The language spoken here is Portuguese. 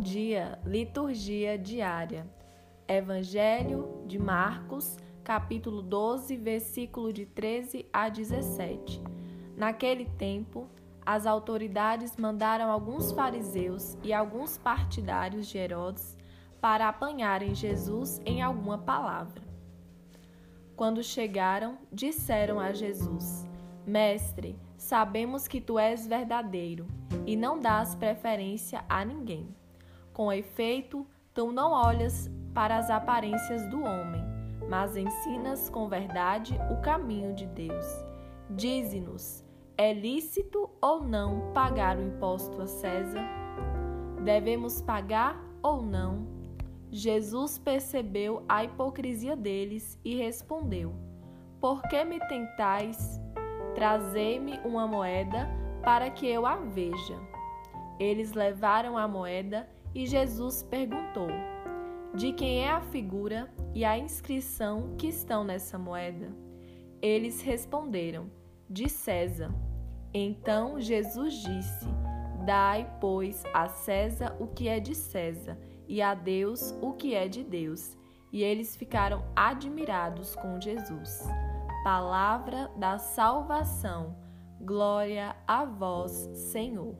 dia, liturgia diária. Evangelho de Marcos, capítulo 12, versículo de 13 a 17. Naquele tempo, as autoridades mandaram alguns fariseus e alguns partidários de Herodes para apanharem Jesus em alguma palavra. Quando chegaram, disseram a Jesus: Mestre, sabemos que tu és verdadeiro e não dás preferência a ninguém. Com efeito, tu não olhas para as aparências do homem, mas ensinas com verdade o caminho de Deus. Dize-nos: é lícito ou não pagar o imposto a César? Devemos pagar ou não? Jesus percebeu a hipocrisia deles e respondeu: Por que me tentais? Trazei-me uma moeda para que eu a veja. Eles levaram a moeda e Jesus perguntou: De quem é a figura e a inscrição que estão nessa moeda? Eles responderam: De César. Então Jesus disse: Dai, pois, a César o que é de César, e a Deus o que é de Deus. E eles ficaram admirados com Jesus. Palavra da salvação. Glória a vós, Senhor.